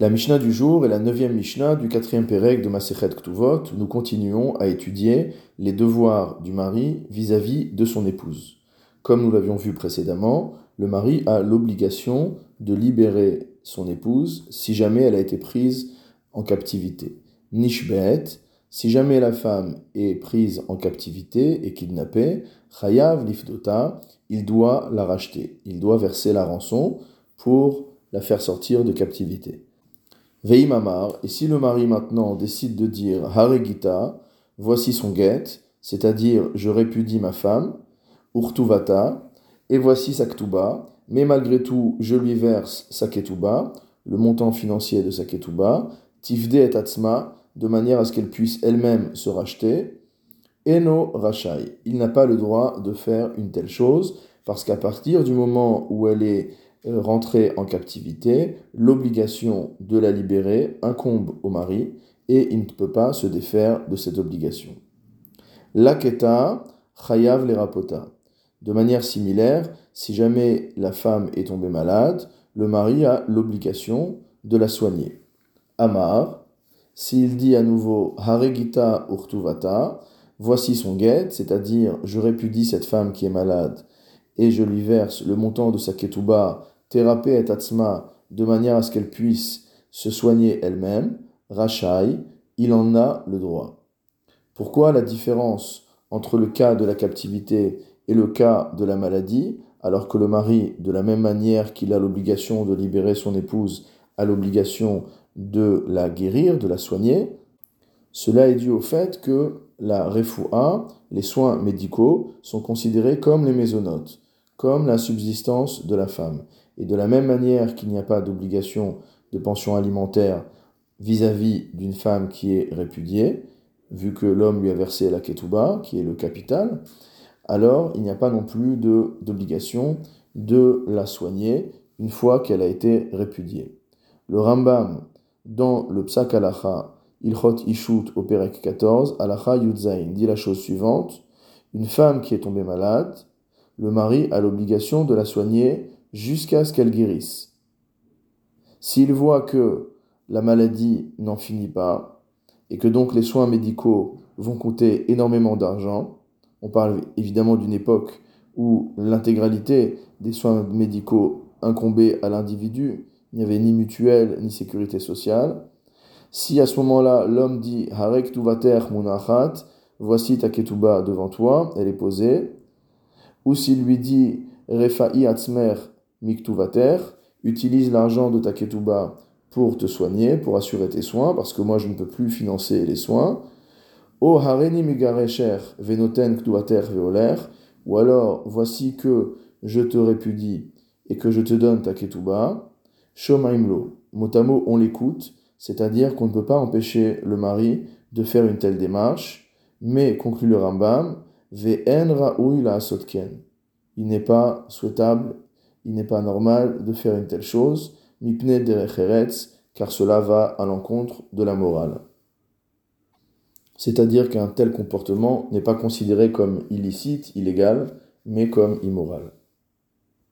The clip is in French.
La Mishnah du jour est la neuvième Mishnah du quatrième Pérec de Masechet Ktuvot. Nous continuons à étudier les devoirs du mari vis-à-vis de son épouse. Comme nous l'avions vu précédemment, le mari a l'obligation de libérer son épouse si jamais elle a été prise en captivité. Nishbet, si jamais la femme est prise en captivité et kidnappée, Chayav Lifdota, il doit la racheter. Il doit verser la rançon pour la faire sortir de captivité. Veimamar, et si le mari maintenant décide de dire Haregita, voici son guet, c'est-à-dire je répudie ma femme, Urtuvata, et voici sa ktuba, mais malgré tout je lui verse sa ketuba, le montant financier de sa ketuba, tifde et atzma, de manière à ce qu'elle puisse elle-même se racheter, eno rachai. Il n'a pas le droit de faire une telle chose, parce qu'à partir du moment où elle est rentrée en captivité, l'obligation de la libérer incombe au mari, et il ne peut pas se défaire de cette obligation. Laketa, chayav le rapota. De manière similaire, si jamais la femme est tombée malade, le mari a l'obligation de la soigner. Amar, s'il dit à nouveau Haregita urtuvata, voici son guet, c'est-à-dire je répudie cette femme qui est malade et je lui verse le montant de sa ketuba, thérapé et atzma, de manière à ce qu'elle puisse se soigner elle-même, rachai, il en a le droit. Pourquoi la différence entre le cas de la captivité et le cas de la maladie, alors que le mari, de la même manière qu'il a l'obligation de libérer son épouse, a l'obligation de la guérir, de la soigner, cela est dû au fait que la refoua, les soins médicaux, sont considérés comme les mésonotes, comme la subsistance de la femme. Et de la même manière qu'il n'y a pas d'obligation de pension alimentaire vis-à-vis d'une femme qui est répudiée, vu que l'homme lui a versé la ketouba, qui est le capital, alors il n'y a pas non plus d'obligation de la soigner une fois qu'elle a été répudiée. Le Rambam dans le Psak Alacha, Ilchot Ishut au Perek 14, Alacha Yudzain dit la chose suivante Une femme qui est tombée malade, le mari a l'obligation de la soigner jusqu'à ce qu'elle guérisse. S'il voit que la maladie n'en finit pas, et que donc les soins médicaux vont coûter énormément d'argent, on parle évidemment d'une époque où l'intégralité des soins médicaux incombaient à l'individu, il n'y avait ni mutuelle ni sécurité sociale. Si à ce moment-là, l'homme dit Harek tuvater munachat, voici ta ketuba devant toi, elle est posée. Ou s'il lui dit Refa'i atzmer miktuvater, utilise l'argent de ta ketuba pour te soigner, pour assurer tes soins, parce que moi je ne peux plus financer les soins. O hareni migarecher venoten ktuvater veoler, ou alors voici que je te répudie et que je te donne ta ketuba. Shomaimlo. Motamo, on l'écoute, c'est-à-dire qu'on ne peut pas empêcher le mari de faire une telle démarche, mais, conclut le Rambam, Il n'est pas souhaitable, il n'est pas normal de faire une telle chose, car cela va à l'encontre de la morale. C'est-à-dire qu'un tel comportement n'est pas considéré comme illicite, illégal, mais comme immoral.